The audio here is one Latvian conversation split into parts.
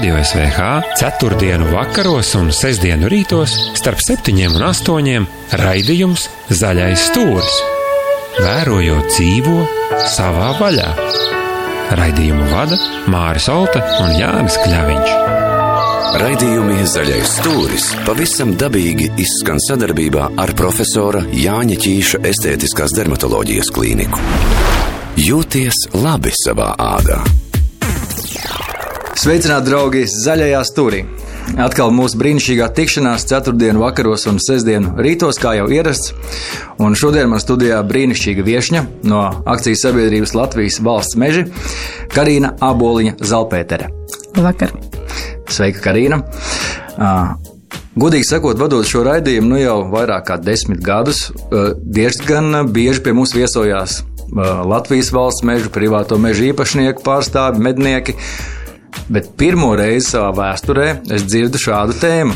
Radio SVH 4. vakaros un 6. rītos starp 7 un 8. raidījums Zaļais stūris. Vērojot dzīvo savā vaļā. Raidījumu vada Māris Olta un Jānis Kļaviņš. Raidījumi Zaļais stūris pavisam dabīgi izskan sadarbībā ar profesora Jāņa Čīša estētiskās dermatoloģijas klīniku. Jūties labi savā ādā! Sveicināti, draugi, zaļajā stūrī! Atkal mūsu brīnišķīgā tikšanās ceturtdienu vakaros un sestdienu rītos, kā jau ierasts. Un šodien man studijā brīnišķīga viesņa no akcijas sabiedrības Latvijas valsts meži - Karina Aboliņa Zalpētere. Vakar. Sveika, Karina! Godīgi sakot, vadot šo raidījumu nu jau vairāk kā desmit gadus, diezgan bieži pie mums viesojās Latvijas valsts meža, privāto meža īpašnieku pārstāvi, mednieki. Bet pirmo reizi savā vēsturē es dzirdu šādu tēmu,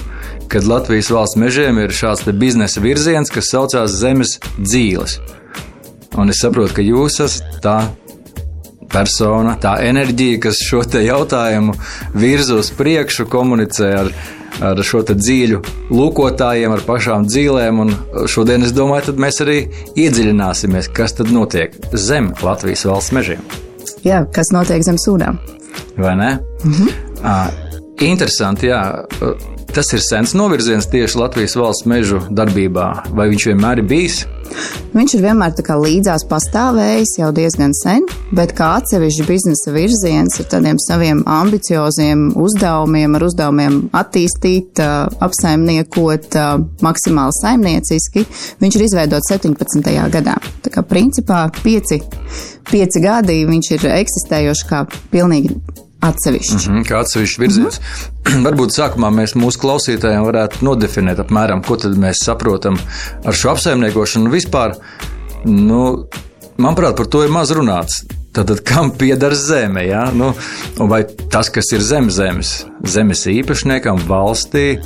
kad Latvijas valsts mežiem ir šāds biznesa virziens, kas saucās Zemes dzīves. Un es saprotu, ka jūs esat tā persona, tā enerģija, kas šo jautājumu virza uz priekšu, komunicē ar, ar šo dzīļu lūkotājiem, ar pašām dzīvēm. Šodien es domāju, mēs arī iedziļināsimies, kas tad notiek zem Latvijas valsts mežiem. Jā, kas notiek zem sūdām? Vai ne? Mm -hmm. uh, interesanti, jā. Tas ir sens novirziens tieši Latvijas valsts mežu darbībā, vai viņš vienmēr ir bijis? Viņš ir vienmēr līdzās pastāvējis jau diezgan sen, bet kā atsevišķs biznesa virziens ar tādiem saviem ambicioziem uzdevumiem, ar uzdevumiem attīstīt, apsaimniekot maksimāli saimnieciski, viņš ir izveidots 17. gadā. Tā kā principā pieci, pieci gadi viņš ir eksistējošs kā pilnīgi atsevišķi. Mm -hmm, kā atsevišķi virziens. Mm -hmm. Varbūt sākumā mēs mūsu klausītājiem varētu nodefinēt apmēram, ko tad mēs saprotam ar šo apsaimniekošanu vispār. Nu, manuprāt, par to ir maz runāts. Tātad, kam pieder zeme? Ja? Nu, vai tas, kas ir zem zemes, zemes īpašniekam, valstī,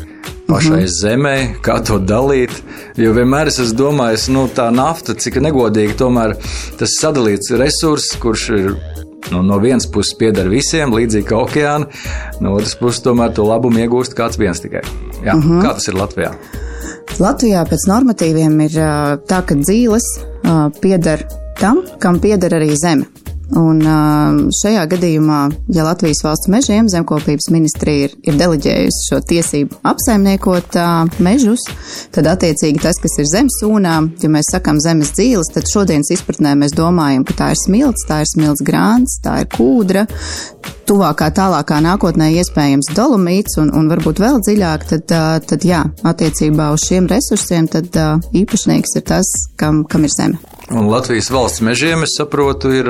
pašai mm -hmm. zemē, kā to dalīt. Jo vienmēr es esmu domājis, nu, tā nafta, cik negodīgi tomēr tas sadalīts resurss, kurš ir Nu, no vienas puses pieder visiem, līdzīgi kā okeāna, no otras puses tomēr to labumu iegūst kāds viens tikai. Jā, uh mhm. -huh. Kā tas ir Latvijā? Latvijā pēc normatīviem ir tā, ka dzīves pieder tam, kam pieder arī zeme. Un šajā gadījumā, ja Latvijas valsts mežiem zemkopības ministrija ir, ir deleģējusi šo tiesību apsaimniekot mežus, tad attiecīgi tas, kas ir zemes sūnām, ja mēs sakam zemes dzīves, tad šodienas izpratnē mēs domājam, ka tā ir smilts, tā ir smilts grāns, tā ir kūdra, tuvākā, tālākā nākotnē iespējams dolomīts un, un varbūt vēl dziļāk, tad, tad jā, attiecībā uz šiem resursiem, tad īpašnieks ir tas, kam, kam ir zeme. Un Latvijas valsts mežiem, es saprotu, ir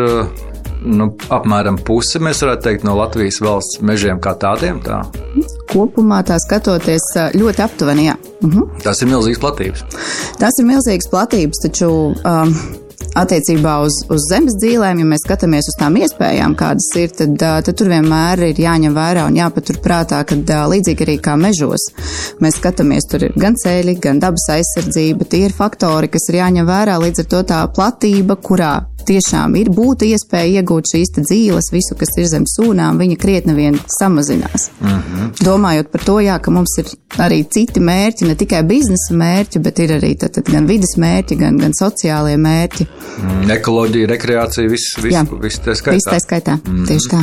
nu, apmēram puse, mēs varētu teikt, no Latvijas valsts mežiem kā tādiem. Tā. Kopumā tā skatoties ļoti aptuveni, jā. Mhm. Tas ir milzīgs platības. Tas ir milzīgs platības, taču. Um, attiecībā uz, uz zemes dzīvēm, ja mēs skatāmies uz tām iespējām, kādas ir, tad, tad tur vienmēr ir jāņem vērā un jāpaturprātā, ka līdzīgi arī kā mežos, mēs skatāmies, tur ir gan ceļi, gan dabas aizsardzība. Tie ir faktori, kas ir jāņem vērā līdz ar to tā platība, kurā tiešām ir būtu iespēja iegūt šīs dzīves, visu, kas ir zem sūnām, viņa krietni vien samazinās. Mm -hmm. Domājot par to, jā, ka mums ir arī citi mērķi, ne tikai biznesa mērķi, bet ir arī tad, tad gan vidas mērķi, gan, gan sociālie mērķi. Mm, ekoloģija, rekreācija, viss vis, vis tā skaitā. Viss tā skaitā, mm -hmm. tieši tā.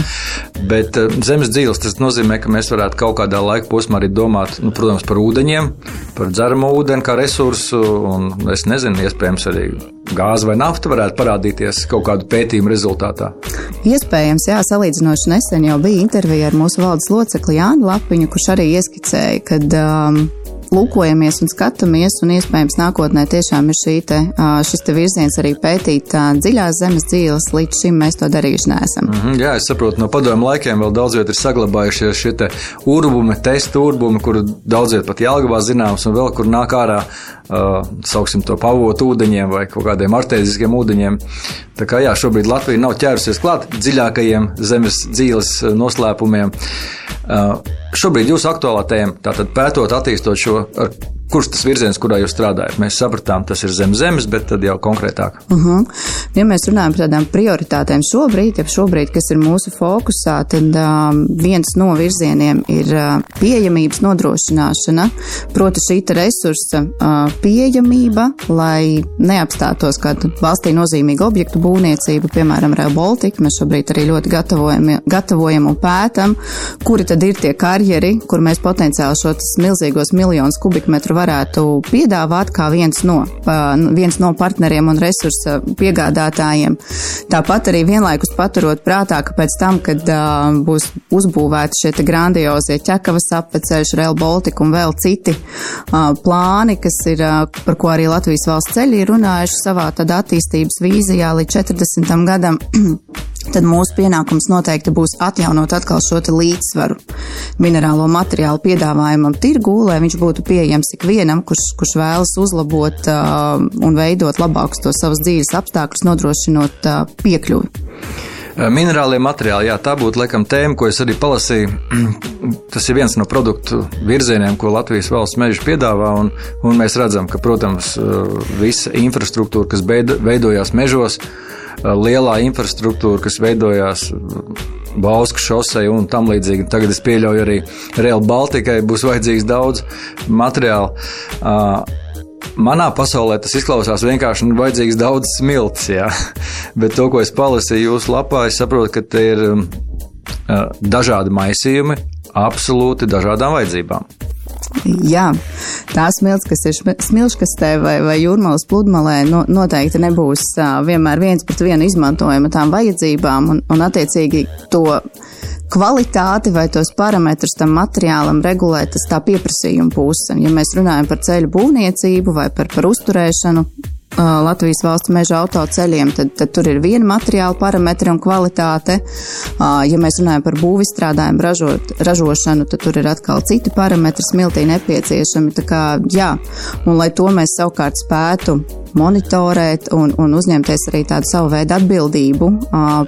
Bet uh, zemes dzīves tas nozīmē, ka mēs varētu kaut kādā laika posmā arī domāt, nu, protams, par ūdeņiem, par dzeramo ūdeni kā resursu, un es nezinu, iespējams arī gāze vai nafta varētu parādīties kaut kādu pētījumu rezultātā? Iespējams, jā, salīdzinoši nesen jau bija intervija ar mūsu valdes locekli Jānu Lapiņu, kurš arī ieskicēja, ka um, lūkojamies un skatāmies, un iespējams nākotnē tiešām ir te, šis te virziens arī pētīt dziļās zemes dzīves. Līdz šim mēs to darījuši neesam. Mm -hmm, jā, es saprotu, no padomu laikiem vēl daudz viet ir saglabājušies šie urbumi, testu urbumi, kur daudz viet pat Jālgavā zināms, un vēl kur nāk ārā, uh, sauksim to pavotu ūdeņiem vai kaut kādiem artēziskiem ūdeņiem. Tā kā jā, šobrīd Latvija nav ķērusies klāt dziļākajiem zemes dzīves noslēpumiem. Šobrīd jūsu aktuālā tēma, tātad pētot, attīstot šo, kurš tas virziens, kurā jūs strādājat. Mēs sapratām, tas ir zem zemes, bet tad jau konkrētāk. Uh -huh. Ja mēs runājam par tādām prioritātēm šobrīd, ja šobrīd, kas ir mūsu fokusā, tad um, viens no virzieniem ir uh, pieejamības nodrošināšana, proti šī resursa uh, pieejamība, lai neapstātos kādu valstī nozīmīgu objektu būvniecību, piemēram, Rail Baltica. Mēs šobrīd arī ļoti gatavojam, gatavojam un pētam, kuri tad ir tie karjeri, kur mēs potenciāli šos milzīgos miljonus kubikmetru varētu piedāvāt kā viens no, viens no partneriem un resursa piegādātājiem. Tāpat arī vienlaikus paturot prātā, ka pēc tam, kad būs uzbūvēti šie grandiozie ķekavas apveceļš, Rail Baltica un vēl citi plāni, kas ir, par ko arī Latvijas valsts ceļi ir runājuši savā tad attīstības vīzijā līdz 40. gadam. tad mūsu pienākums noteikti būs atjaunot atkal šo līdzsvaru minerālo materiālu piedāvājumam tirgū, lai viņš būtu pieejams ikvienam, kurš, kurš vēlas uzlabot uh, un veidot labākus to savas dzīves apstākļus, nodrošinot uh, piekļuvi. Minerālie materiāli, jā, tā būtu laikam tēma, ko es arī palasīju. Tas ir viens no produktu virzieniem, ko Latvijas valsts meža piedāvā, un, un mēs redzam, ka, protams, visa infrastruktūra, kas veidojās mežos, lielā infrastruktūra, kas veidojās Bauskas šosei un tam līdzīgi. Tagad es pieļauju arī Real Baltikai būs vajadzīgs daudz materiālu. Manā pasaulē tas izklausās vienkārši nu, vajadzīgs daudz smilts, jā. bet to, ko es palasīju jūsu lapā, es saprotu, ka te ir dažādi maisījumi absolūti dažādām vajadzībām. Jā, tā smilts, kas ir smilškastē vai, vai jūrmālas pludmalē, no, noteikti nebūs uh, vienmēr viens pret vienu izmantojama tām vajadzībām un, un attiecīgi to kvalitāti vai tos parametrus tam materiālam regulē tas tā pieprasījuma puse. Ja mēs runājam par ceļu būvniecību vai par, par uzturēšanu, Latvijas valsts meža autoceļiem, tad, tad tur ir viena materiāla parametra un kvalitāte. Ja mēs runājam par būvistrādājumu ražot, ražošanu, tad tur ir atkal citi parametri smiltī nepieciešami. Tā kā, jā, un lai to mēs savukārt spētu monitorēt un, un uzņemties arī tādu savu veidu atbildību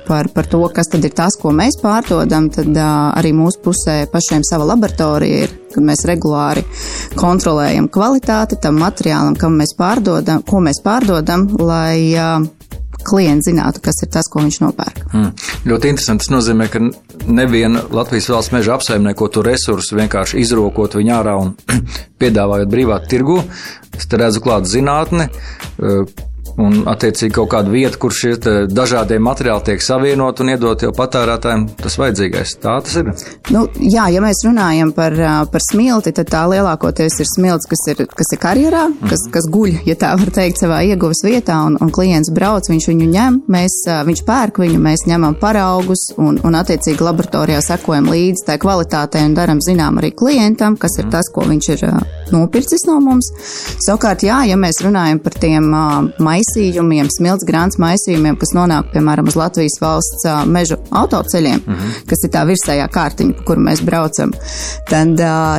par, par to, kas tad ir tas, ko mēs pārdodam, tad arī mūsu pusē pašiem sava laboratorija ir, kad mēs regulāri kontrolējam kvalitāti tam materiālam, kam mēs pārdodam, ko mēs pārdodam, lai klients zinātu, kas ir tas, ko viņš nopērk. Mm. Ļoti interesanti. Tas nozīmē, ka neviena Latvijas valsts meža apsaimnieko to resursu vienkārši izrokot viņu ārā un piedāvājot brīvā tirgu. Es te redzu klāt zinātni, un attiecīgi kaut kādu vietu, kur šie dažādie materiāli tiek savienot un iedot jau patērētājiem tas vajadzīgais. Tā tas ir. Nu, jā, ja mēs runājam par, par smilti, tad tā lielākoties ir smilts, kas ir, kas ir karjerā, mm -hmm. kas, kas guļ, ja tā var teikt, savā ieguves vietā, un, un klients brauc, viņš viņu ņem, mēs, viņš pērk viņu, mēs ņemam paraugus un, un attiecīgi laboratorijā sekojam līdzi tai kvalitātei un daram zinām arī klientam, kas ir mm -hmm. tas, ko viņš ir nopircis no mums. Savukārt, jā, ja mēs runājam par tiem maisiem, maisījumiem, smilts grāns maisījumiem, kas nonāk, piemēram, uz Latvijas valsts mežu autoceļiem, mm -hmm. kas ir tā virsējā kārtiņa, pa kuru mēs braucam, tad,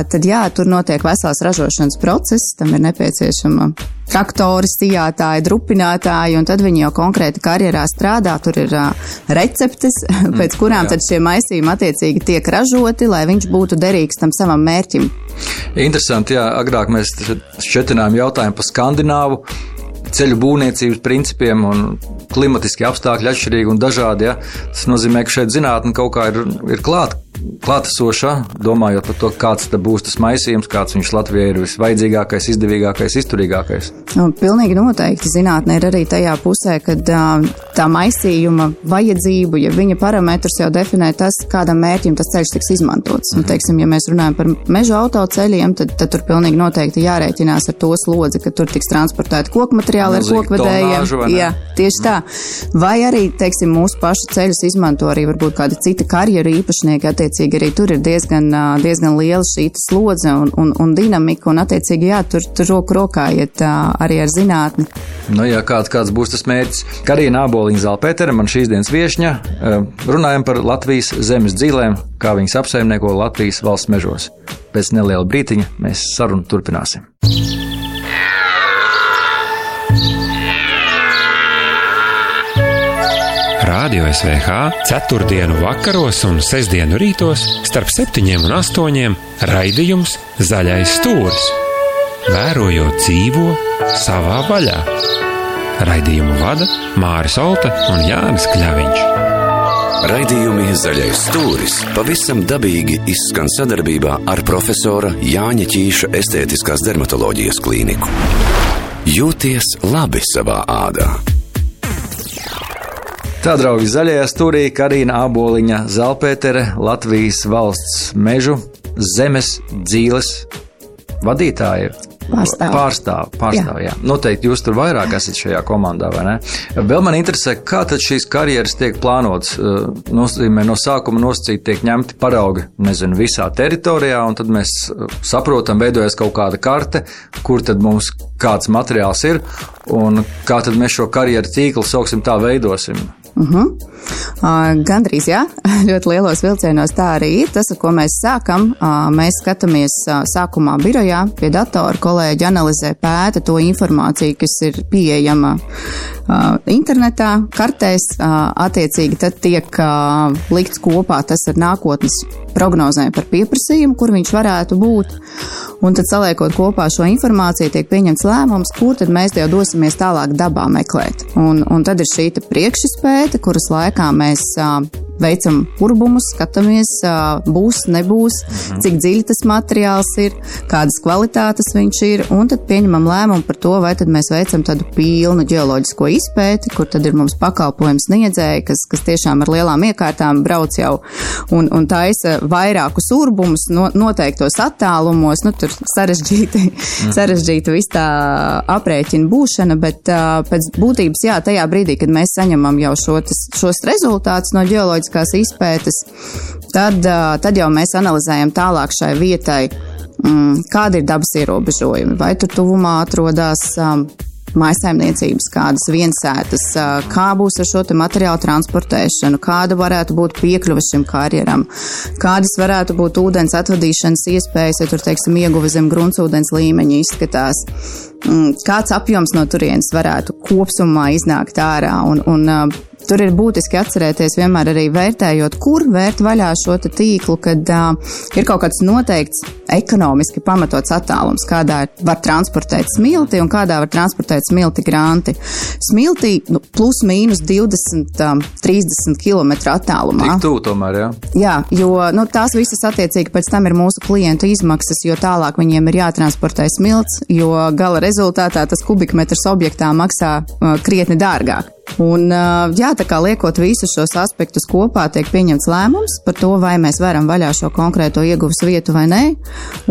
tad jā, tur notiek vesels ražošanas process, tam ir nepieciešama traktori, sijātāji, drupinātāji, un tad viņi jau konkrēti karjerā strādā. Tur ir uh, receptes, pēc kurām mm, tad šie maisījumi attiecīgi tiek ražoti, lai viņš būtu derīgs tam savam mērķim. Interesanti, jā, agrāk mēs šķetinājām jautājumu par Skandināvu ceļu būvniecības principiem un klimatiski apstākļi atšķirīgi un dažādi. Ja? Tas nozīmē, ka šeit zinātnē kaut kā ir, ir klāta klātesošā, domājot par to, kāds būs tas maisījums, kāds viņš Latvijai ir visvajadzīgākais, izdevīgākais, izturīgākais. Nu, pilnīgi noteikti zinātnē ir arī tajā pusē, ka tā maisījuma vajadzību, ja viņa parametrus jau definē tas, kādam mērķim tas ceļš tiks izmantots. Mm -hmm. Un, teiksim, ja mēs runājam par meža autoceļiem, tad, tad tur pilnīgi noteikti jārēķinās ar to slodzi, ka tur tiks transportēti koku materiāli ar kokvedējiem. Jā, tieši tā. Vai arī, teiksim, mūsu pašu ceļus izmanto arī varbūt kādi citi karjeru īpašnieki attiecīgi arī tur ir diezgan, diezgan liela šī slodze un, un, un dinamika, un attiecīgi jā, tur, tur roku rokā iet arī ar zinātni. Nu, jā, kāds, kāds būs tas mērķis? Karina Aboliņa Zalpētera, man šīs dienas viešņa, runājam par Latvijas zemes dzīvēm, kā viņas apsaimnieko Latvijas valsts mežos. Pēc neliela brītiņa mēs sarunu turpināsim. Rādio SVH 4. vakaros un 6. rītos starp 7 un 8 raidījums Zaļais stūris. Vērojot dzīvo savā vaļā. Raidījumu vada Māris Olta un Jānis Kļaviņš. Raidījumi Zaļais stūris pavisam dabīgi izskan sadarbībā ar profesora Jāņa Ķīša estētiskās dermatoloģijas klīniku. Jūties labi savā ādā! Tā, draugi, zaļajā stūrī Karina Aboliņa, Zelpētere, Latvijas valsts mežu, zemes, dzīves vadītāja. Pārstāv. Pārstāv, pārstāv jā. jā. Noteikti jūs tur vairāk esat šajā komandā, vai ne? Vēl man interesē, kā tad šīs karjeras tiek plānotas. Nozīmē, no sākuma nosacīt tiek ņemti paraugi, nezinu, visā teritorijā, un tad mēs saprotam, veidojas kaut kāda karte, kur tad mums kāds materiāls ir, un kā tad mēs šo karjeru tīklu, sauksim tā, veidosim. Uh -huh. uh, gandrīz, jā, ļoti lielos vilcienos tā arī ir. Tas, ar ko mēs sākam, uh, mēs skatāmies uh, sākumā birojā pie datora, kolēģi analizē, pēta to informāciju, kas ir pieejama internetā, kartēs. Attiecīgi tad tiek likts kopā tas ar nākotnes prognozēm par pieprasījumu, kur viņš varētu būt. Un tad, saliekot kopā šo informāciju, tiek pieņemts lēmums, kur tad mēs jau dosimies tālāk dabā meklēt. Un, un tad ir šī priekšspēja, kuras laikā mēs veicam urbumus, skatāmies, būs, nebūs, mhm. cik dziļi tas materiāls ir, kādas kvalitātes viņš ir, un tad pieņemam lēmumu par to, vai tad mēs veicam tādu pilnu geoloģisko izpēti, kur tad ir mums pakalpojums sniedzēji, kas, kas tiešām ar lielām iekārtām brauc jau un, un taisa vairākus urbumus no, noteiktos attālumos, nu tur sarežģīti, mm. sarežģīta viss tā aprēķina būšana, bet pēc būtības, jā, tajā brīdī, kad mēs saņemam jau šo, tas, šos rezultātus no geoloģijas geoloģiskās izpētes, tad, tad jau mēs analizējam tālāk šai vietai, mm, kādi ir dabas ierobežojumi. Vai tur tuvumā atrodas maisaimniecības, kādas viensētas, kā būs ar šo materiālu transportēšanu, kāda varētu būt piekļuve šim karjeram, kādas varētu būt ūdens atvadīšanas iespējas, ja tur, teiksim, ieguve zem gruntsūdens līmeņa izskatās. Mm, kāds apjoms no turienes varētu kopsumā iznākt ārā un, un Tur ir būtiski atcerēties vienmēr arī vērtējot, kur vērt vaļā šo tīklu, kad uh, ir kaut kāds noteikts ekonomiski pamatots attālums, kādā var transportēt smilti un kādā var transportēt smilti granti. Smiltī nu, plus mīnus 20, um, 30 km attālumā. Tik tuvu tomēr, jā. Jā, jo nu, tās visas attiecīgi pēc tam ir mūsu klientu izmaksas, jo tālāk viņiem ir jātransportē smilts, jo gala rezultātā tas kubikmetrs objektā maksā uh, krietni dārgāk. Un, jā, tā kā liekot visus šos aspektus kopā, tiek pieņemts lēmums par to, vai mēs varam vaļā šo konkrēto ieguves vietu vai nē.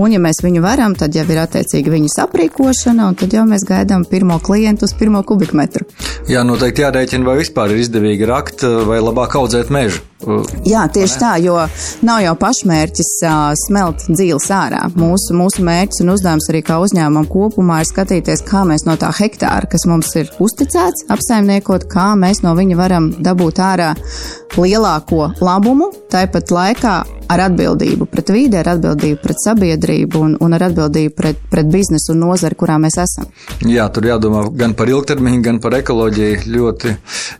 Un, ja mēs viņu varam, tad jau ir attiecīgi viņas aprīkošana, un tad jau mēs gaidām pirmo klientu uz pirmo kubikmetru. Jā, noteikti jārēķina, vai vispār ir izdevīgi rakt vai labāk audzēt mežu. Jā, tieši tā, jo nav jau pašmērķis uh, smelt dzīves ārā. Mūsu, mūsu mērķis un uzdevums arī kā uzņēmumam kopumā ir skatīties, kā mēs no tā hektāra, kas mums ir uzticēts, apsaimniekot, kā mēs no viņa varam dabūt ārā lielāko labumu, tāpat laikā ar atbildību pret vīdi, ar atbildību pret sabiedrību un, un ar atbildību pret, pret biznesu un nozari, kurā mēs esam. Jā, tur jādomā gan par ilgtermiņu, gan par ekoloģiju. Ļoti,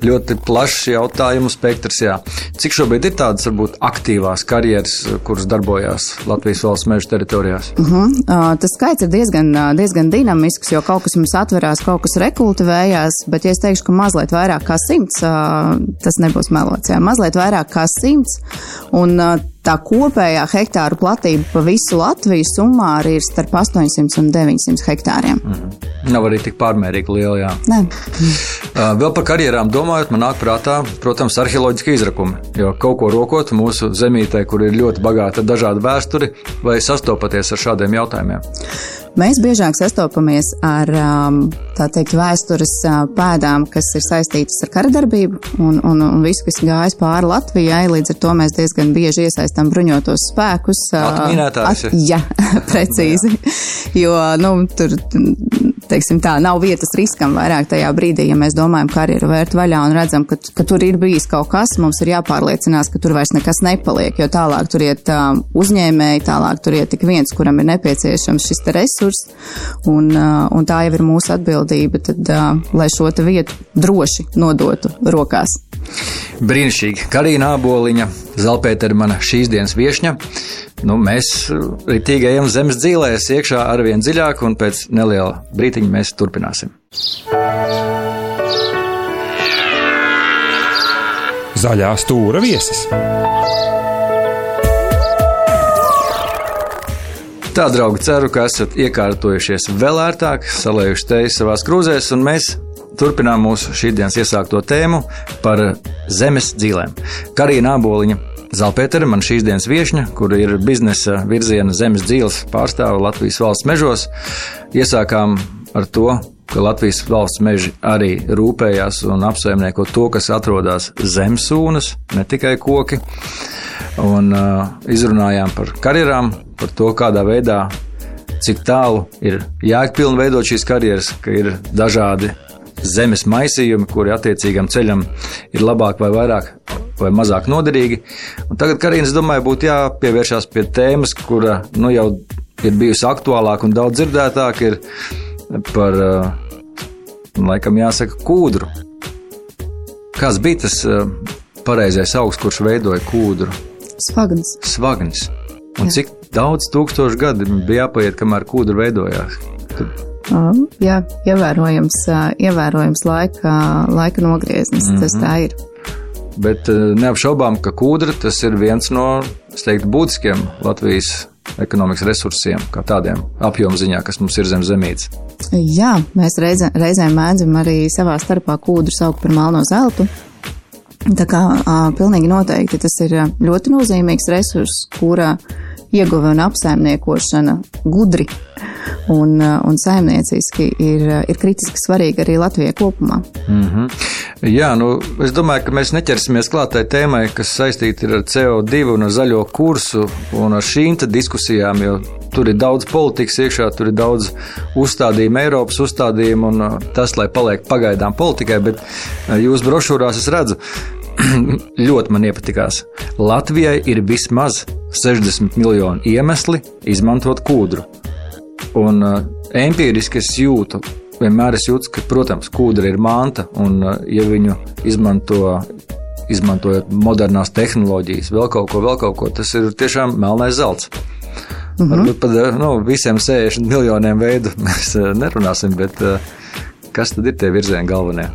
ļoti plašs jautājumu spektrs. Jā. Cik šobrīd ir tādas, varbūt, aktīvās karjeras, kuras darbojās Latvijas valsts meža teritorijās? Uh -huh. uh, tas skaits ir diezgan, diezgan dinamisks, jo kaut kas mums atverās, kaut kas rekultivējās, bet, ja es teikšu, ka mazliet vairāk kā simts, uh, tas nebūs melots. Jā. Mazliet vairāk kā simts. Un, uh, tā kopējā hektāru platība pa visu Latviju summā arī ir starp 800 un 900 hektāriem. Mm. Nav arī tik pārmērīgi liela. Jā. Nē. Uh, vēl par karjerām domājot, man nāk prātā, protams, arheoloģiski izrakumi. Jo kaut ko rokot mūsu zemītē, kur ir ļoti bagāta dažāda vēsture, vai sastopaties ar šādiem jautājumiem? Mēs biežāk sastopamies ar um, teikt, vēstures uh, pēdām, kas ir saistītas ar karadarbību un, un, un visu, kas gājis pāri Latvijai. Līdz ar to mēs diezgan bieži iesaistām bruņotos spēkus. Atminētājs. At, jā, precīzi. jo, nu, tur, teiksim tā, nav vietas riskam vairāk tajā brīdī, ja mēs domājam, ka karjeru vērt vaļā un redzam, ka, ka tur ir bijis kaut kas, mums ir jāpārliecinās, ka tur vairs nekas nepaliek, jo tālāk tur iet uh, uzņēmēji, tālāk tur iet tik viens, kuram ir nepieciešams šis resurs un, un tā jau ir mūsu atbildība, tad, lai šo vietu droši nodotu rokās. Brīnišķīgi. Karina Aboliņa, Zelpēta ir mana šīs dienas viesņa. Nu, mēs uh, ritīgi ejam zemes dzīvēs, iekšā arvien dziļāk, un pēc neliela brītiņa mēs turpināsim. Zaļā stūra viesis. Tā, draugi, ceru, ka esat iekārtojušies vēl ērtāk, salējuši teju savās krūzēs, un mēs turpinām mūsu šīsdienas iesākto tēmu par zemes dzīvēm. Karina Aboliņa Zalpētera, man šīs dienas viesņa, kur ir biznesa virziena zemes dzīves pārstāve Latvijas valsts mežos. Iesākām ar to, ka Latvijas valsts meži arī rūpējās un apsaimnieko to, kas atrodas zem sūnas, ne tikai koki. Un uh, izrunājām par karjerām, par to, kādā veidā, cik tālu ir jēgpilni veidot šīs karjeras, ka ir dažādi zemes maisījumi, kuri attiecīgam ceļam ir labāk vai vairāk vai mazāk noderīgi. Un tagad, Karina, domāju, būtu jāpievēršās pie tēmas, kura nu, jau ir bijusi aktuālāka un daudz dzirdētāka, ir par, laikam, jāsaka, kūdru. Kāds bija tas pareizais augsts, kurš veidoja kūdru? Svagns. Svagns. Un Jā. cik daudz tūkstošu gadu bija jāpaiet, kamēr kūdra veidojās? Tad... Jā, ievērojams, ievērojams laika, laika nogrieznis. Mm -hmm. Tas tā ir. Bet neapšaubām, ka kūdra tas ir viens no teiktu, būtiskiem Latvijas ekonomikas resursiem, kā tādiem apjomu ziņā, kas mums ir zem zemītes. Jā, mēs reizē, reizēm mēdzam arī savā starpā kūdru saukt par melno zeltu. Tā kā a, pilnīgi noteikti tas ir ļoti nozīmīgs resurs, kura ieguve un apsaimniekošana gudri un, un saimnieciski ir, ir kritiski svarīga arī Latvijai kopumā. Mm -hmm. Jā, nu, es domāju, ka mēs neķersimies klātai tēmai, kas saistīta ar CO2 un ar zaļo kursu un ar šīm diskusijām, jo tur ir daudz politikas iekšā, tur ir daudz uzstādījumu, Eiropas uzstādījumu, un uh, tas, lai paliek pagaidām politikai, bet uh, jūs brošūrās es redzu, ļoti man iepatikās. Latvijai ir vismaz 60 miljoni iemesli izmantot kūdru. Un uh, empiriski es jūtu, vienmēr es jūtu, ka, protams, kūdra ir manta, un uh, ja viņu izmanto, izmantojot modernās tehnoloģijas, vēl kaut ko, vēl kaut ko, tas ir tiešām melnais zelts. Mm -hmm. Varbūt par uh, nu, visiem 60 miljoniem veidu mēs nerunāsim, bet uh, kas tad ir tie virzieni galvenie?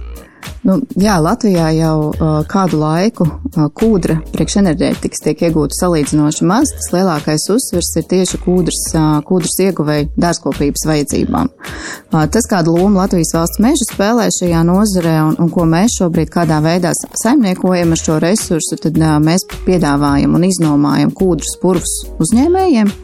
Nu, jā, Latvijā jau uh, kādu laiku uh, kūdra priekšenerģētikas tiek iegūta salīdzinoši maz. Tas lielākais uzsvers ir tieši kūdras, uh, kūdras ieguvēja dārzkopības vajadzībām. Uh, tas, kādu lomu Latvijas valsts meža spēlē šajā nozarē un, un ko mēs šobrīd kādā veidā saimniekojam ar šo resursu, tad uh, mēs piedāvājam un iznomājam kūdras purvus uzņēmējiem,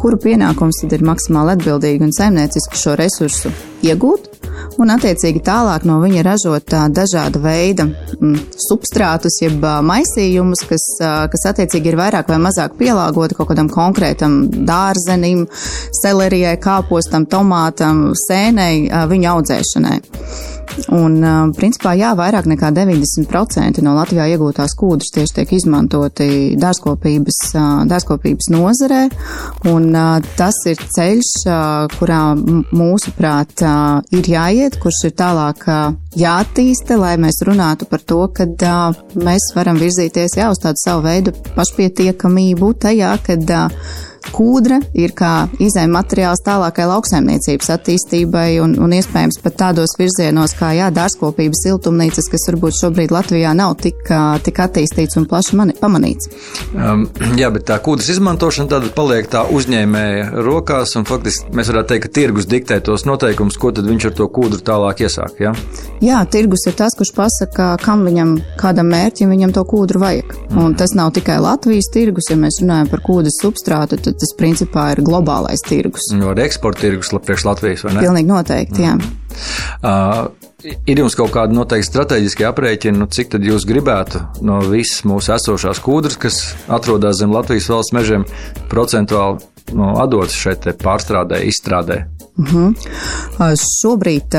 kuru pienākums tad ir maksimāli atbildīgi un saimnieciski šo resursu iegūt un attiecīgi tālāk no viņa ražot dažāda veida mm, substrātus, jeb maisījumus, kas, kas attiecīgi ir vairāk vai mazāk pielāgoti kaut kādam konkrētam dārzenim, selerijai, kāpostam, tomātam, sēnei, viņu audzēšanai. Un, principā, jā, vairāk nekā 90% no Latvijā iegūtās kūdras tieši tiek izmantoti dārzkopības, dārzkopības nozarē, un tas ir ceļš, kurā mūsuprāt ir jāiet, kurš ir tālāk jāattīsta, lai mēs runātu par to, ka mēs varam virzīties jā, uz tādu savu veidu pašpietiekamību tajā, kad Kūdra ir kā izējuma materiāls tālākai lauksaimniecības attīstībai un, un iespējams pat tādos virzienos kā jā, dārzkopības siltumnīcas, kas varbūt šobrīd Latvijā nav tik, tik attīstīts un plaši mani, pamanīts. Um, jā, bet tā kūdras izmantošana tad paliek tā uzņēmēja rokās un faktiski mēs varētu teikt, ka tirgus diktē tos noteikumus, ko tad viņš ar to kūdru tālāk iesāk. Jā, jā tirgus ir tas, kurš pasaka, kam viņam, kādam mērķim viņam to kūdru vajag. Mm. Un tas nav tikai Latvijas tirgus, ja mēs runājam par kūdras substrātu, tad tas principā ir globālais tirgus. No eksporta tirgus priekš Latvijas, vai ne? Pilnīgi noteikti, jā. Mm. Uh, ir jums kaut kāda noteikti strateģiska aprēķina, nu, cik tad jūs gribētu no visas mūsu esošās kūdras, kas atrodas zem Latvijas valsts mežiem, procentuāli nu, atdotas šeit pārstrādē, izstrādē? Uh -huh. Šobrīd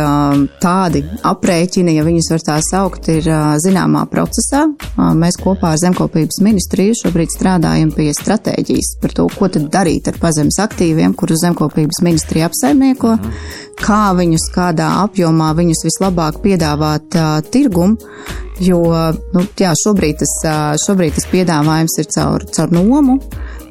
tādi aprēķini, ja viņus var tā saukt, ir zināmā procesā. Mēs kopā ar Zemkopības ministriju šobrīd strādājam pie stratēģijas par to, ko tad darīt ar pazemes aktīviem, kurus Zemkopības ministrija apsaimnieko, uh -huh. kā viņus, kādā apjomā viņus vislabāk piedāvāt uh, tirgum. Jo nu, jā, šobrīd, tas, šobrīd tas piedāvājums ir caur, caur nomu,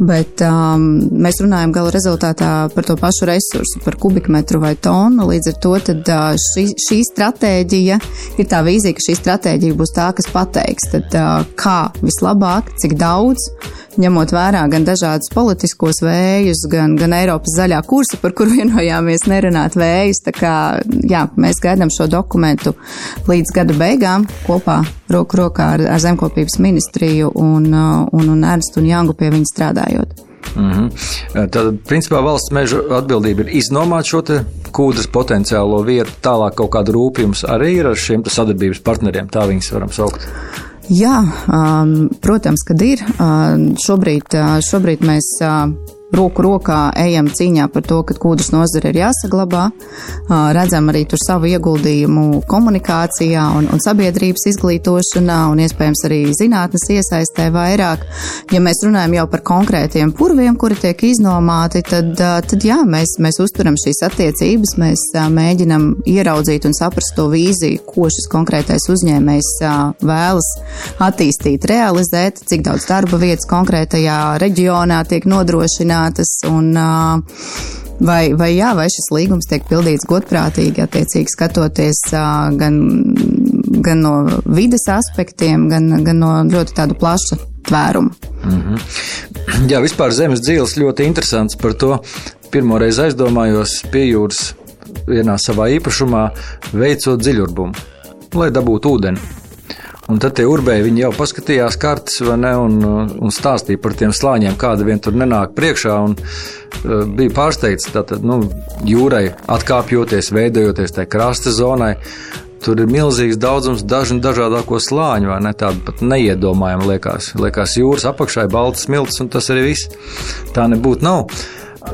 Bet um, mēs runājam gala rezultātā par to pašu resursu, par kubikmetru vai tonu. Līdz ar to tad, uh, šī, šī stratēģija ir tā vīzija, ka šī stratēģija būs tā, kas pateiks, tad, uh, kā vislabāk, cik daudz, ņemot vērā gan dažādus politiskos vējus, gan, gan Eiropas zaļā kursa, par kuru vienojāmies nerunāt vējus. Tā kā jā, mēs gaidām šo dokumentu līdz gada beigām kopā roku rokā ar, ar zemkopības ministriju un, uh, un, un Ernstu un Jangu pie viņa strādājot. Mm -hmm. Tad, principā, valsts meža atbildība ir iznomāt šo kūdras potenciālo vietu, tālāk kaut kāda rūpījums arī ir ar šiem sadarbības partneriem, tā viņus varam saukt. Jā, um, protams, kad ir. Uh, šobrīd, uh, šobrīd mēs uh, roku rokā ejam cīņā par to, ka kūdras nozare ir jāsaglabā. Redzam arī tur savu ieguldījumu komunikācijā un, un sabiedrības izglītošanā un iespējams arī zinātnes iesaistē vairāk. Ja mēs runājam jau par konkrētiem purviem, kuri tiek iznomāti, tad, tad jā, mēs, mēs uzturam šīs attiecības, mēs mēģinam ieraudzīt un saprast to vīziju, ko šis konkrētais uzņēmējs vēlas attīstīt, realizēt, cik daudz darba vietas konkrētajā reģionā tiek nodrošināts apmierinātas. Un, Vai, vai, jā, vai šis līgums tiek pildīts godprātīgi, attiecīgi skatoties gan, gan no vides aspektiem, gan, gan no ļoti tādu plaša tvērumu? Mm -hmm. Jā, vispār zemes dzīves ļoti interesants par to. Pirmoreiz aizdomājos pie jūras vienā savā īpašumā veicot dziļurbumu, lai dabūtu ūdeni. Un tad tie urbēji jau paskatījās kartes, ne, un, un stāstīja par tiem slāņiem, kāda vien tur nenāk priekšā. Un, uh, bija pārsteigts, ka nu, jūrai atkāpjoties, veidojoties tajā krasta zonai, tur ir milzīgs daudzums dažu dažādāko slāņu, vai ne? Tāda pat neiedomājama liekas. Liekas, jūras apakšā ir balts smilts, un tas arī viss. Tā nebūtu nav.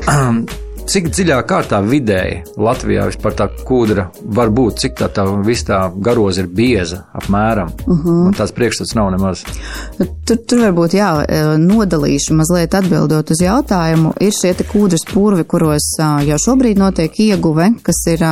Cik dziļā kārtā vidēji Latvijā vispār tā kūdra var būt, cik tā, tā viss tā garoza ir bieza apmēram? Uh mhm. -huh. Man tāds priekšstats nav nemaz. Tur, tur varbūt jā, e, nodalīšu mazliet atbildot uz jautājumu. Ir šie kūdras purvi, kuros jau šobrīd notiek ieguve, kas ir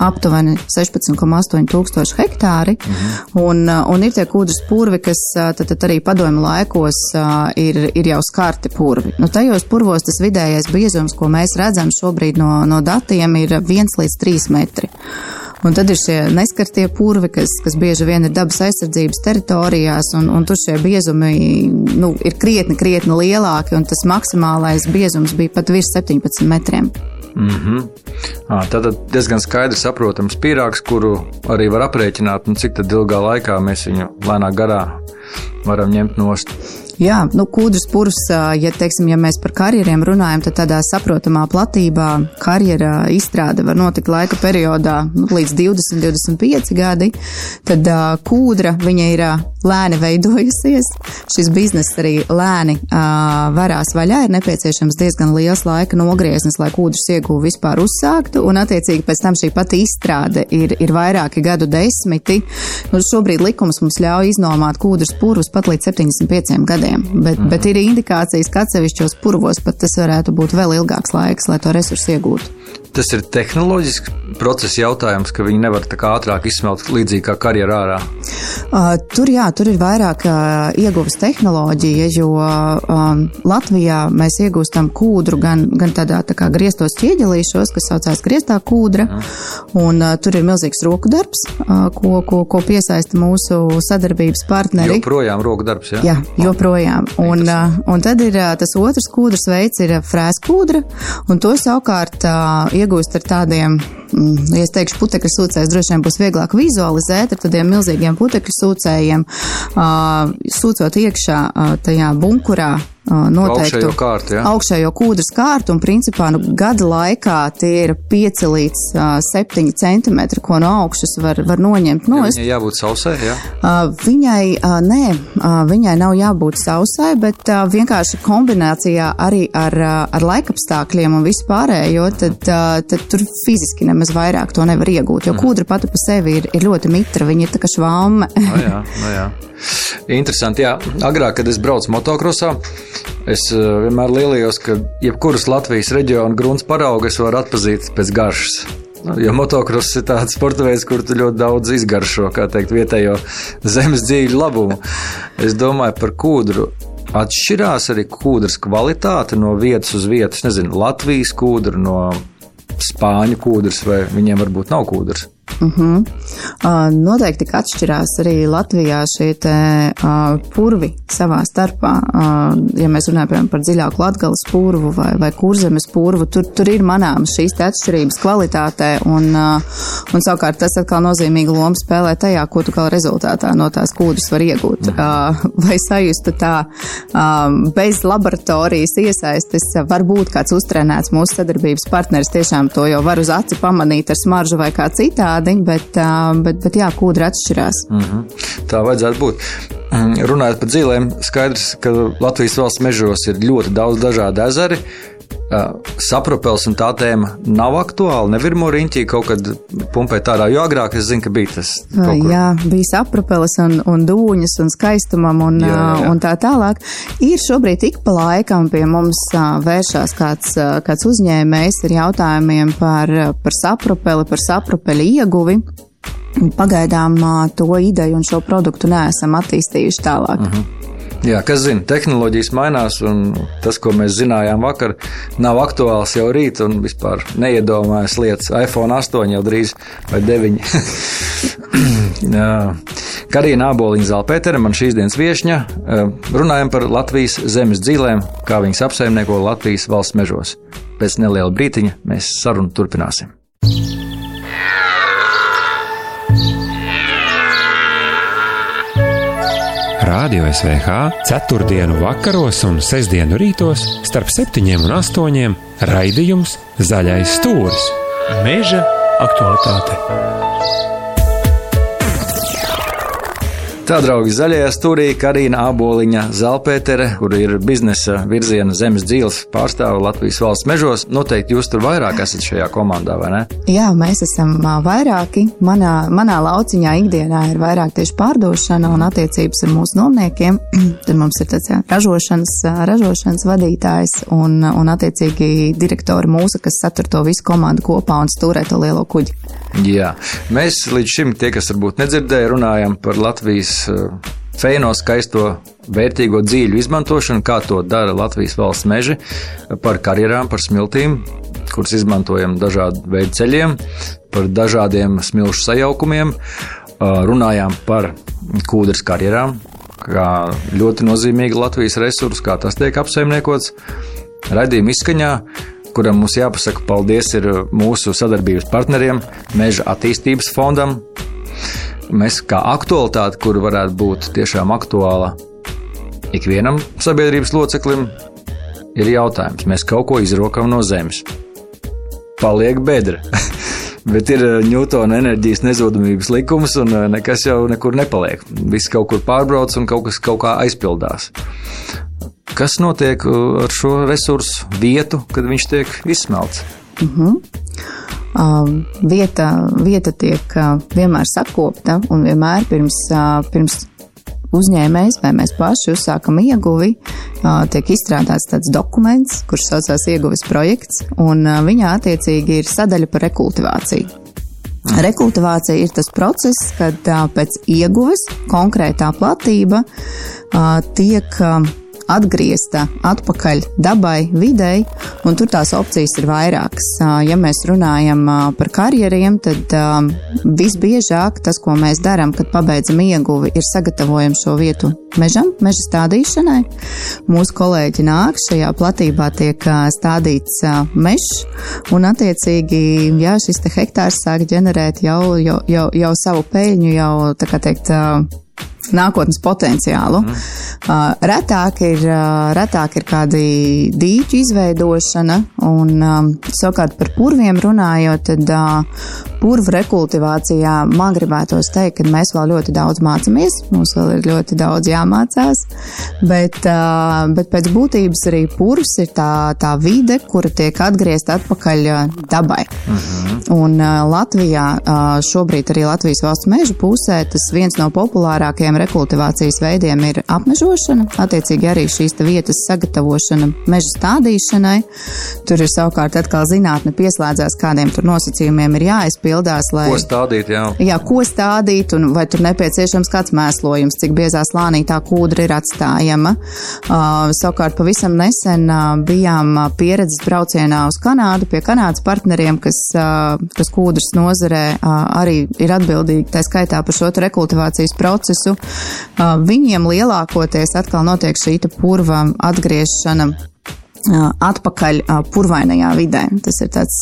aptuveni 16,8 tūkstoši hektāri, mhm. un, uh, un ir tie kūdras purvi, kas uh, tad, tad arī padomju laikos uh, ir, ir jau skarti purvi. Nu, tajos purvos tas vidējais biezums, ko mēs redzam šobrīd no, no datiem, ir 1 līdz 3 metri. Un tad ir šie neskartie purvi, kas, kas bieži vien ir dabas aizsardzības teritorijās, un, un tur šie biezumi nu, ir krietni, krietni lielāki, un tas maksimālais biezums bija pat virs 17 metriem. Mm -hmm. À, tad diezgan skaidrs, saprotams pīrāgs, kuru arī var aprēķināt, un cik ilgā laikā mēs viņu lēnā garā varam ņemt nost. Jā, nu, kūdras purs, ja, teiksim, ja mēs par karjeriem runājam, tad tādā saprotamā platībā karjera izstrāde var notikt laika periodā nu, līdz 20, 25 gadi. Tad kūdra, viņa ir lēni veidojusies. Šis bizness arī lēni varās vaļā. Ir nepieciešams diezgan liels laika nogrieznis, lai kūdras ieguvu vispār uzsāktu. Un, attiecīgi, pēc tam šī pati izstrāde ir, ir vairāki gadu desmiti. Nu, šobrīd likums mums ļauj iznomāt kūdras purvus pat līdz 75 gadiem gadiem, bet, mm. bet ir indikācijas, ka atsevišķos purvos pat tas varētu būt vēl ilgāks laiks, lai to resursu iegūtu. Tas ir tehnoloģisks procesa jautājums, ka viņi nevar tā kā ātrāk izsmelt līdzīgi kā karjerā ārā. Uh, tur jā, tur ir vairāk uh, ieguves tehnoloģija, jo um, Latvijā mēs iegūstam kūdru gan, gan tādā tā kā griestos ķieģelīšos, kas saucās griestā kūdra, mm. un uh, tur ir milzīgs roku darbs, uh, ko, ko, ko piesaista mūsu sadarbības partneri. Joprojām roku darbs, jā? Jā, joprojām. Un, uh, un tad ir uh, tas otrs kūdras veids ir frēskūdra, un to savukārt uh, iegūst ar tādiem, mm, ja es teikšu, putekļu sūcējs droši vien būs vieglāk vizualizēt ar tādiem milzīgiem putekļu sūcējiem, sūcot iekšā tajā bunkurā noteiktu augšējo, kārtu, ja? augšējo kūdras kārtu, un principā nu, gada laikā tie ir 5 līdz uh, 7 centimetri, ko no augšas var, var noņemt no. Ja viņai jābūt sausai, jā? Uh, viņai, nē, viņai nav jābūt sausai, bet vienkārši kombinācijā arī ar, ar laikapstākļiem un vispārējo, tad, tad tur fiziski nemaz vairāk to nevar iegūt, jo mm. kūdra pati pa sevi ir, ir ļoti mitra, viņa ir tā kā švāme. no jā, no jā. Interesanti, jā. Agrāk, kad es braucu motokrosā, es eh, vienmēr lielījos, ka jebkuras Latvijas reģiona grunts paraugas var atpazīt pēc garšas. Nu, jo motocross ir tāds sporta veids, kur tu ļoti daudz izgaršo, kā teikt, vietējo zemes dzīvi labumu. Es domāju par kūdru. atšķirās arī kūdras kvalitāte no vietas uz vietas. Nezinu, Latvijas kūdra no spāņu kūdras, vai viņiem varbūt nav kūdras. Uh -huh. uh, noteikti atšķirās arī Latvijā šie te, uh, purvi savā starpā. Uh, ja mēs runājam piemēram, par dziļāku latgales purvu vai, vai kurzemes purvu, tur, tur ir manāmas šīs atšķirības kvalitātē, un, uh, un savukārt tas atkal nozīmīgu lomu spēlē tajā, ko tu kā rezultātā no tās kūdras var iegūt. Uh, vai sajustu tā uh, bez laboratorijas iesaistes, varbūt kāds uztrenēts mūsu sadarbības partneris tiešām to jau var uz aci pamanīt ar smaržu vai kā citādi tādiņi, bet, bet, bet jā, kūdra atšķirās. Mm -hmm. Tā vajadzētu būt. Mm, runājot par dzīvēm, skaidrs, ka Latvijas valsts mežos ir ļoti daudz dažādu ezeru. Sapropels un tā tēma nav aktuāla. Nevirmo riņķī kaut kad pumpēt ārā, jo agrāk es zinu, ka bija tas. Jā, bija sapropelis un, un dūņas un skaistumam un, jā, jā, un tā tālāk. Ir šobrīd tik pa laikam pie mums vēršās kāds, kāds uzņēmējs ar jautājumiem par, par sapropeli, par sapropeļu ieguvi. Pagaidām to ideju un šo produktu neesam attīstījuši tālāk. Uh mhm. -huh. Jā, kas zina, tehnoloģijas mainās, un tas, ko mēs zinājām vakar, nav aktuāls jau rīt, un vispār neiedomājas lietas. iPhone 8 jau drīz vai 9. Karina Aboliņa Zalpētere, man šīs dienas viesņa, runājam par Latvijas zemes dzīvēm, kā viņas apsaimnieko Latvijas valsts mežos. Pēc neliela brītiņa mēs sarunu turpināsim. Rādio SVH 4. vakaros un 6. rītos starp 7 un 8. raidījums Zaļais stūris - Meža aktualitāte. Tā, draugi, zaļajā stūrī Karina Aboliņa Zalpētere, kur ir biznesa virziena zemes dzīves pārstāve Latvijas valsts mežos. Noteikti jūs tur vairāk esat šajā komandā, vai ne? Jā, mēs esam vairāki. Manā, manā lauciņā ikdienā ir vairāk tieši pārdošana un attiecības ar mūsu nomniekiem. Tad mums ir tāds jā, ražošanas, ražošanas vadītājs un, un attiecīgi direktori mūsu, kas satur to visu komandu kopā un stūrē to lielo kuģi. Jā, mēs līdz šim tie, kas varbūt nedzirdēja, runājam par Latvijas eh, feino skaisto vērtīgo dzīļu izmantošanu, kā to dara Latvijas valsts meži, par karjerām, par smiltīm, kuras izmantojam dažādu veidu ceļiem, par dažādiem smilšu sajaukumiem, runājām par kūdras karjerām, kā ļoti nozīmīgi Latvijas resursi, kā tas tiek apsaimniekots. Radījuma izskaņā kuram mums jāpasaka paldies ir mūsu sadarbības partneriem, Meža attīstības fondam. Mēs kā aktualitāte, kur varētu būt tiešām aktuāla ikvienam sabiedrības loceklim, ir jautājums. Mēs kaut ko izrokam no zemes. Paliek bedra. Bet ir Ņūtona enerģijas nezudamības likums, un nekas jau nekur nepaliek. Viss kaut kur pārbrauc un kaut kas kaut kā aizpildās. Kas notiek uh, ar šo resursu vietu, kad viņš tiek izsmelts? Uh -huh. Uh, vieta, vieta tiek uh, vienmēr sakopta un vienmēr pirms, uh, pirms uzņēmējs vai mēs paši uzsākam ieguvi, uh, tiek izstrādāts tāds dokuments, kurš saucās ieguves projekts, un viņā attiecīgi ir sadaļa par rekultivāciju. Rekultivācija ir tas process, kad pēc ieguves konkrētā platība tiek atgriezta atpakaļ dabai, videi, un tur tās opcijas ir vairākas. Ja mēs runājam par karjeriem, tad visbiežāk tas, ko mēs darām, kad pabeidzam ieguvi, ir sagatavojam šo vietu mežam, meža stādīšanai. Mūsu kolēģi nāk, šajā platībā tiek stādīts mežs, un attiecīgi, jā, šis hektārs sāk ģenerēt jau, jau, jau, jau savu peļņu, jau, tā kā teikt, nākotnes potenciālu. Mm. Uh, retāk, ir, uh, retāk ir kādi dīķu izveidošana, un um, savukārt par purviem runājot, tad uh, purvu rekultivācijā man gribētos teikt, ka mēs vēl ļoti daudz mācāmies, mums vēl ir ļoti daudz jāmācās, bet, uh, bet pēc būtības arī purvs ir tā, tā vide, kura tiek atgriezta atpakaļ dabai. Mm -hmm. Un uh, Latvijā uh, šobrīd arī Latvijas valsts meža pusē tas viens no populārākajiem rekultivācijas veidiem ir apmežošana apsaimniekošana, attiecīgi arī šīs vietas sagatavošana meža stādīšanai. Tur ir savukārt atkal zinātne pieslēdzās, kādiem tur nosacījumiem ir jāizpildās. Lai, ko stādīt, jā. Jā, ko stādīt un vai tur nepieciešams kāds mēslojums, cik biezā slānī tā kūdra ir atstājama. Uh, savukārt pavisam nesen uh, bijām pieredzes braucienā uz Kanādu pie Kanādas partneriem, kas, uh, kas kūdras nozarē uh, arī ir atbildīgi, tā skaitā par šo rekultivācijas procesu. Uh, viņiem lielākoties atkal notiek šī purva atgriešana atpakaļ purvainajā vidē. Tas ir tāds,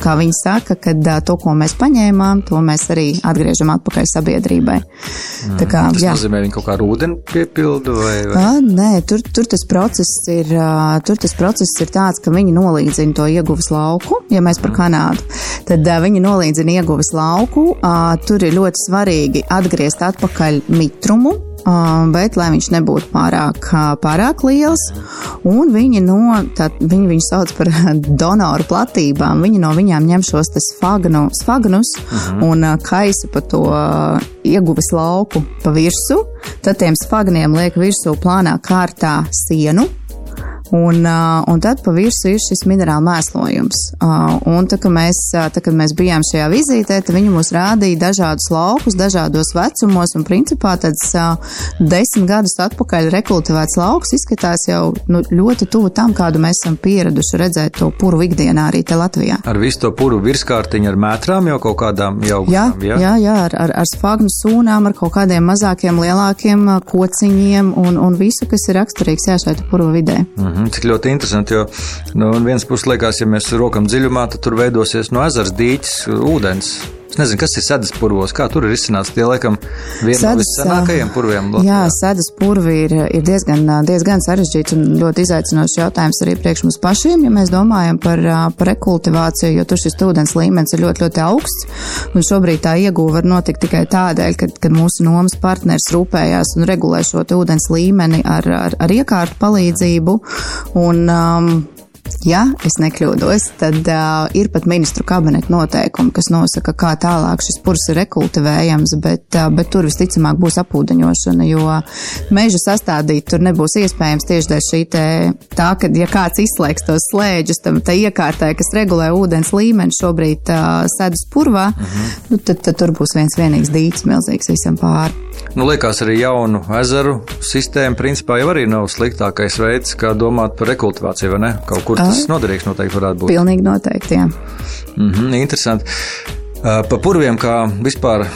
kā viņi saka, ka to, ko mēs paņēmām, to mēs arī atgriežam atpakaļ sabiedrībai. Mm. Tā kā, tas jā. nozīmē, viņi kaut kā ūdeni piepildu vai? vai? A, nē, tur, tur tas process ir, tur tas process ir tāds, ka viņi nolīdzina to ieguves lauku, ja mēs par Kanādu, tad viņi nolīdzina ieguves lauku, tur ir ļoti svarīgi atgriezt atpakaļ mitrumu, bet lai viņš nebūtu pārāk, pārāk liels. Un viņi no, tā, viņi viņu sauc par donoru platībām, viņi no viņām ņem šos sfagnu, sfagnus uh mhm. -huh. un kaisa pa to ieguves lauku pa virsu. Tad tiem sfagniem liek virsū plānā kārtā sienu Un, un tad pa virsmu ir šis minerāla mēslojums. Un tā, kad mēs, tā, kad mēs bijām šajā vizītē, tad viņi mums rādīja dažādus laukus, dažādos vecumos, un principā tāds desmit gadus atpakaļ rekultivēts lauks izskatās jau nu, ļoti tuvu tam, kādu mēs esam pieraduši redzēt to puru ikdienā arī te Latvijā. Ar visu to puru virskārtiņu ar mētrām jau kaut kādām jau jā, jā, jā, jā, ar, ar, ar spagnu sūnām, ar kaut kādiem mazākiem, lielākiem kociņiem un, un visu, kas ir raksturīgs jā, šeit puru vidē. -hmm. Cik ļoti interesanti, jo no nu, vienas puses liekas, ja mēs rokam dziļumā, tad tur veidosies no ezers dīķis ūdens. Es nezinu, kas ir sēdes purvos, kā tur ir izcināts. Tie, laikam, viena no senākajiem purviem. Latvijā. Jā, sēdes purvi ir, ir diezgan, diezgan sarežģīts un ļoti izaicinošs jautājums arī priekš mums pašiem, ja mēs domājam par, par rekultivāciju, jo tur šis ūdens līmenis ir ļoti, ļoti augsts. Un šobrīd tā ieguva var notikt tikai tādēļ, ka, kad mūsu nomas partners rūpējās un regulē šo ūdens līmeni ar, ar, ar iekārtu palīdzību. Un, um, Ja es nekļūdos, tad uh, ir pat ministru kabineta noteikumi, kas nosaka, kā tālāk šis purs ir rekultivējams, bet, uh, bet tur visticamāk būs apūdeņošana, jo meža sastādīt tur nebūs iespējams tieši dēļ šī te, tā, ka ja kāds izslēgs tos slēdžus, tam tā iekārtē, kas regulē ūdens līmeni šobrīd uh, sedus purvā, mhm. nu, tad, tad tur būs viens vienīgs dīķis milzīgs visam pāri. Nu, liekas, arī jaunu ezeru sistēma principā jau arī nav sliktākais veids, kā domāt par rekultivāciju, vai ne? Kaut kur tas noderīgs noteikti varētu būt. Pilnīgi noteikti, jā. Mm -hmm, interesanti. Pa purviem kā vispār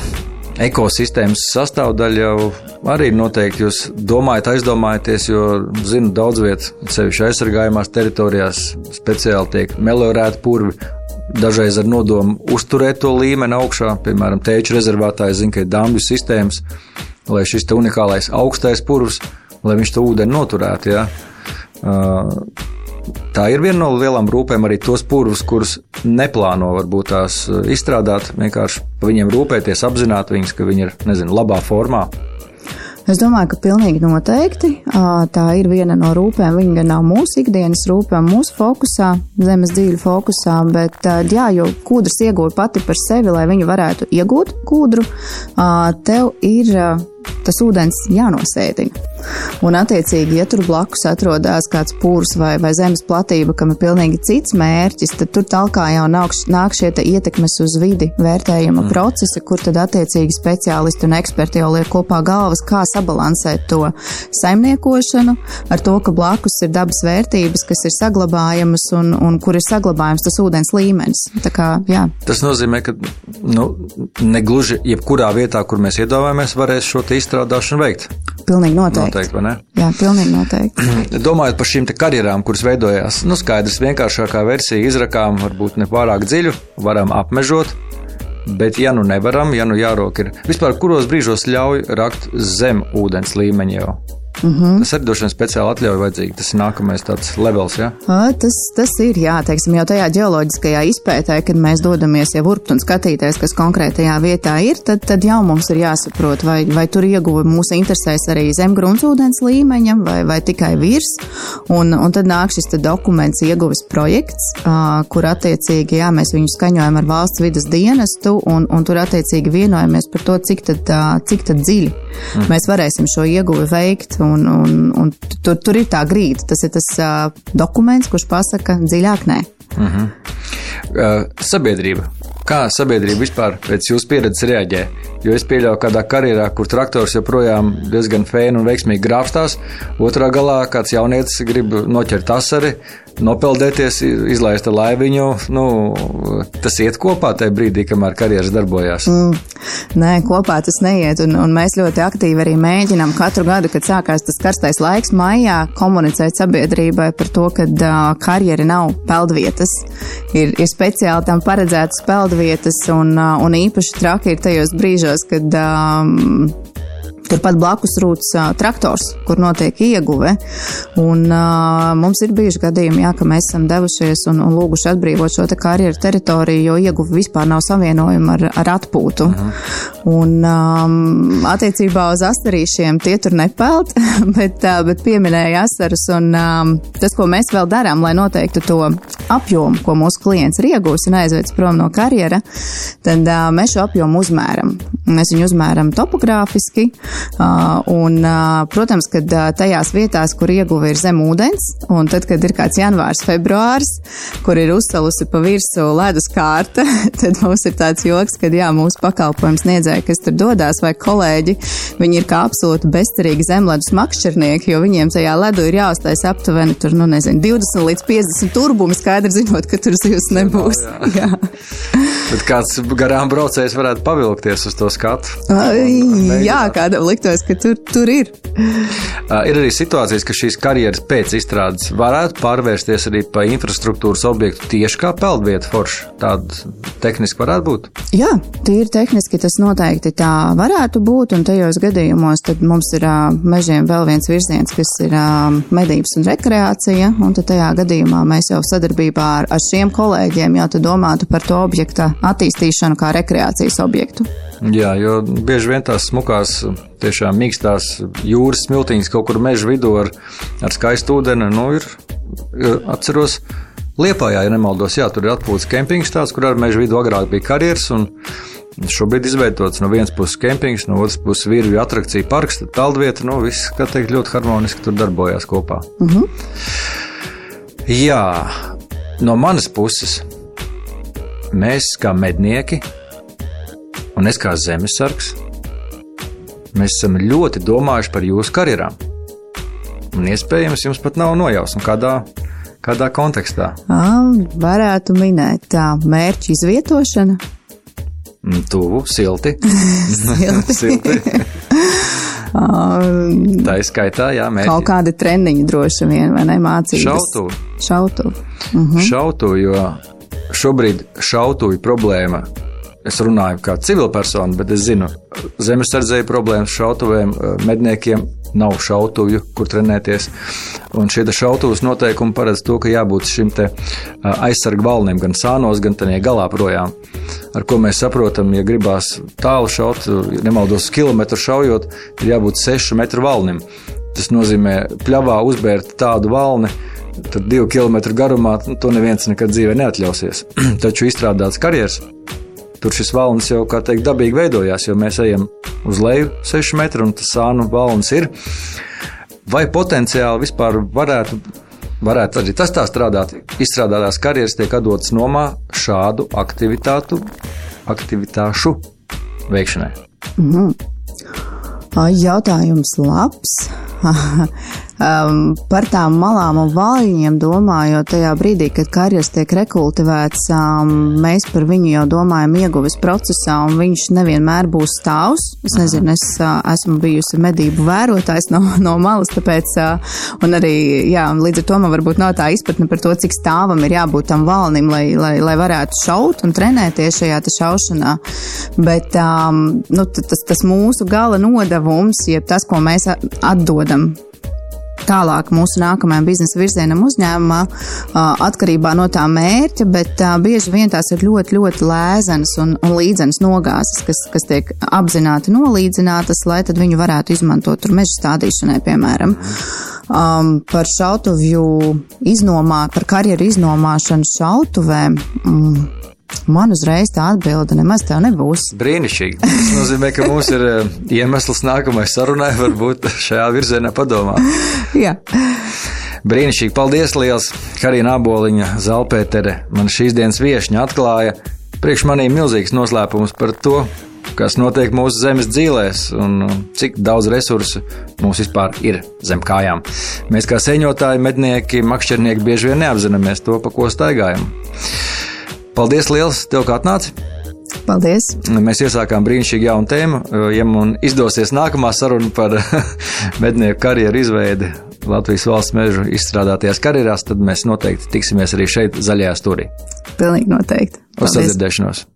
ekosistēmas sastāvdaļa jau arī noteikti jūs domājat, aizdomājaties, jo zinu, daudz vietas, sevišķi aizsargājumās teritorijās, speciāli tiek meliorēti purvi. Dažreiz ar nodomu uzturēt to līmeni augšā, piemēram, tēču rezervātā, zinu, ka ir dambju sistēmas, lai šis unikālais augstais purvs, lai viņš to ūdeni noturētu. Ja? Uh, Tā ir viena no lielām rūpēm arī tos purvus, kurus neplāno varbūt tās eh, izstrādāt, vienkārši par viņiem rūpēties, apzināt viņus, ka viņi ir, nezinu, labā formā. Es domāju, ka pilnīgi noteikti tā ir viena no rūpēm. Viņa gan nav mūsu ikdienas rūpēm, mūsu fokusā, zemes dzīve fokusā, bet jā, jo kūdras ieguva pati par sevi, lai viņu varētu iegūt kūdru, tev ir tas ūdens jānosēdina. Un, attiecīgi, ja tur blakus atrodas kāds pūrs vai, vai zemes platība, kam ir pilnīgi cits mērķis, tad tur tālāk jau nāk, nāk šie ietekmes uz vidi vērtējuma mm. procesi, kur tad attiecīgi speciālisti un eksperti jau liek kopā galvas, kā sabalansēt to saimniekošanu ar to, ka blakus ir dabas vērtības, kas ir saglabājamas un, un kur ir saglabājams tas ūdens līmenis. Kā, jā. tas nozīmē, ka nu, negluži jebkurā vietā, kur mēs iedomājamies, varēs šo izstrādāšanu veikt. Pilnīgi noteikti. noteikti? Jā, pilnīgi noteikti. Domājot par šīm karjerām, kuras veidojās, nu skaidrs, vienkāršākā versija izrakām varbūt ne pārāk dziļu, varam apmežot. Bet, ja nu nevaram, ja nu jārok ir vispār, kuros brīžos ļauj rakt zem ūdens līmeņa jau? Mm -hmm. Tas arī vien speciāli atļauj vajadzīgi. Tas ir nākamais tāds levels? Ja? Tas, tas ir, jā, teiksim, jau tajā ģeoloģiskajā izpētē, kad mēs dodamies jau urbt un skatīties, kas konkrētajā vietā ir, tad, tad jau mums ir jāsaprot, vai, vai tur ieguva mūsu interesēs arī zem gruntsūdens līmeņa vai, vai tikai virs. Un, un tad nāk šis dokuments ieguves projekts, uh, kur attiecīgi, jā, mēs viņu skaņojam ar valsts vidas dienestu un, un tur attiecīgi vienojamies par to, cik tad, uh, cik tad dziļi mm. mēs varēsim šo ieguvi veikt un, un, un tur, tur ir tā grīda. Tas ir tas uh, dokuments, kurš pasaka dziļāk nē. Uh -huh. uh, sabiedrība. Kā sabiedrība vispār pēc jūsu pieredzes reaģē? Jo es pieļauju, ka kādā karjerā, kur traktors joprojām diezgan fēni un veiksmīgi grābstās, otrā galā kāds jaunietis grib noķert asari, nopeldēties, izlaist laiviņu. Nu, tas iet kopā tajā brīdī, kamēr karjeras darbojās. Mm, nē, kopā tas neiet. Un, un mēs ļoti aktīvi arī mēģinām katru gadu, kad sākās tas karstais laiks, maijā komunicēt sabiedrībai par to, ka uh, karjeri nav peldvietas. Ir, ir speciāli tam paredzētas peldvietas, un, uh, un īpaši traki ir tajos brīžos, kad um, Turpat blakus rūts uh, traktors, kur notiek ieguve. Un, uh, mums ir bijuši gadījumi, jā, ka mēs esam devušies un, un lūguši atbrīvot šo te karjeru teritoriju, jo ieguve vispār nav savienojama ar, ar atpūtu. -huh. Un um, attiecībā uz astarīšiem tie tur nepeld, bet, uh, bet pieminēja asarus. Un um, tas, ko mēs vēl darām, lai noteiktu to apjomu, ko mūsu klients ir iegūs un aizvedis prom no karjera, tad uh, mēs šo apjomu uzmēram. Mēs viņu uzmēram topogrāfiski. Uh, un, uh, protams, ka uh, tajās vietās, kur ieguve ir zem ūdens, un tad, kad ir kāds janvārs, februārs, kur ir uzcelusi pa virsmu ledus kārta, tad mums ir tāds joks, ka jā, mūsu pakalpojums niedzēja, kas tur dodas, vai kolēģi, viņi ir kā absolūti bezcerīgi zemledus makšķernieki, jo viņiem tajā ledu ir jāuztais aptuveni tur, nu nezinu, 20 līdz 50 turbumi, skaidri zinot, ka tur zivs nebūs. Jā, jā. Bet kāds garām braucējs varētu pavilkties uz to skatu? Jā, kādam liktos, ka tur, tur ir. Uh, ir arī situācijas, ka šīs karjeras pēc izstrādes varētu pārvērsties arī par infrastruktūras objektu tieši kā peldvieta forša. Tāda tehniski varētu būt? Jā, tīri tehniski tas noteikti tā varētu būt, un tajos gadījumos tad mums ir mežiem vēl viens virziens, kas ir medības un rekreācija, un tad tajā gadījumā mēs jau sadarbībā ar, ar šiem kolēģiem jau domātu par to objekta attīstīšanu kā rekreācijas objektu. Jā, jo bieži vien tās smukās, tiešām mīkstās jūras smiltiņas kaut kur meža vidū ar, ar skaistu ūdeni, nu, ir, atceros, Liepājā, ja nemaldos, jā, tur ir atpūtas kempings tāds, kur ar meža vidu agrāk bija karjeras, šobrīd izveidots no vienas puses kempings, no otras puses virvju atrakcija parks, tad peldvieta, nu, viss, kā teikt, ļoti harmoniski tur darbojās kopā. Uh mhm. -huh. Jā, no manas puses mēs kā mednieki un es kā zemesargs, mēs esam ļoti domājuši par jūsu karjerām. Un iespējams, jums pat nav nojausma, kādā, kādā kontekstā. Varētu minēt tā mērķa izvietošana. Mm, tuvu, silti. silti. silti. Tā ir skaitā, jā, mērķi. Kaut kādi treniņi droši vien, vai ne mācības? Šautuvi. Šautuvi. Uh mhm. -huh. Šautuvi, jo šobrīd šautuvi problēma Es runāju kā civilpersona, bet es zinu, zemesardzēju problēmas šautuvēm, eh, medniekiem nav šautuvju, kur trenēties. Un šie šautuvas noteikumi paredz to, ka jābūt šim aizsargu valnim gan sānos, gan tajā galā projām. Ar ko mēs saprotam, ja gribās tālu šaut, nemaldos kilometru šaujot, ir jābūt sešu metru valnim. Tas nozīmē pļavā uzbērt tādu valni, tad divu kilometru garumā, nu, to neviens nekad dzīvē neatļausies. Taču izstrādāts karjeras tur šis valnis jau, kā teikt, dabīgi veidojās, jo mēs ejam uz leju 6 metru un tas sānu valnis ir. Vai potenciāli vispār varētu, varētu arī tas tā strādāt, izstrādātās karjeras tiek dotas nomā šādu aktivitātu, aktivitāšu veikšanai? Mm. Jautājums labs. um, par tām malām un vāļiem domājot, tajā brīdī, kad karjeras tiek rekultivēts, um, mēs par viņu jau domājam ieguves procesā, un viņš nevienmēr būs stāvs. Es nezinu, es uh, esmu bijusi medību vērotājs no, no malas, tāpēc, uh, un arī, jā, līdz ar to man varbūt nav tā izpratne par to, cik stāvam ir jābūt tam valnim, lai, lai, lai varētu šaut un trenēties šajā šaušanā. Bet um, nu, tas, tas mūsu gala nodevums, jeb tas, ko mēs atdodam tālāk mūsu nākamajam biznesa virzienam uzņēmumā, atkarībā no tā mērķa, bet bieži vien tās ir ļoti, ļoti lēzenas un, un līdzenas nogāzes, kas, kas tiek apzināti nolīdzinātas, lai tad viņu varētu izmantot tur meža stādīšanai, piemēram. Um, par šautuvju iznomā, par karjeru iznomāšanu šautuvēm. Mm, Man uzreiz tā atbilde nemaz tā nebūs. Brīnišķīgi. Tas nozīmē, ka mums ir eh, iemesls nākamajai sarunai, varbūt šajā virzienā padomā. Jā. Brīnišķīgi. Paldies liels! Karina Aboliņa, Zalpētere, man šīs dienas viešņa atklāja priekš manī milzīgs noslēpums par to, kas notiek mūsu zemes dzīvēs un cik daudz resursu mums vispār ir zem kājām. Mēs kā seņotāji, mednieki, makšķernieki bieži vien neapzināmies to, pa ko staigājam. Paldies liels, tev kā atnāci! Paldies! Mēs iesākām brīnišķīgu jaunu tēmu. Ja man izdosies nākamā saruna par mednieku karjeru izveidi Latvijas valsts mežu izstrādātajās karjerās, tad mēs noteikti tiksimies arī šeit, zaļajā stūrī. Pilnīgi noteikti. Uz sadzirdēšanos!